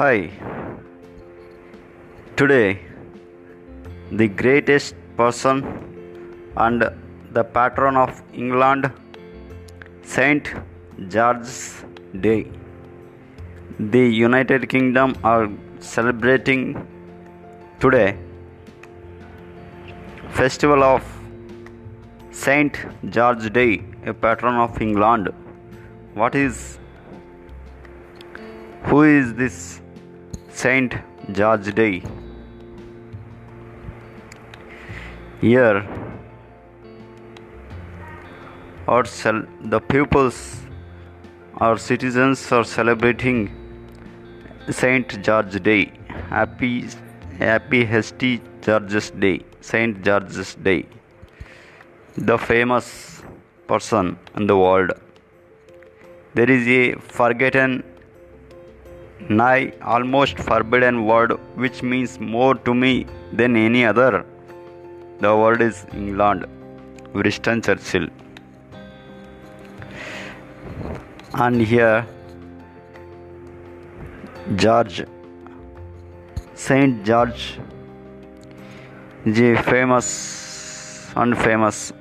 Hi. Today, the greatest person and the patron of England, Saint George's Day. The United Kingdom are celebrating today festival of Saint George Day, a patron of England. What is who is this Saint George Day? Here, our cel- the pupils, our citizens are celebrating Saint George Day. Happy, happy, hasty George's Day, Saint George's Day. The famous person in the world. There is a forgotten nigh almost forbidden word which means more to me than any other. The word is England. Winston Churchill. And here, George, Saint George the famous and famous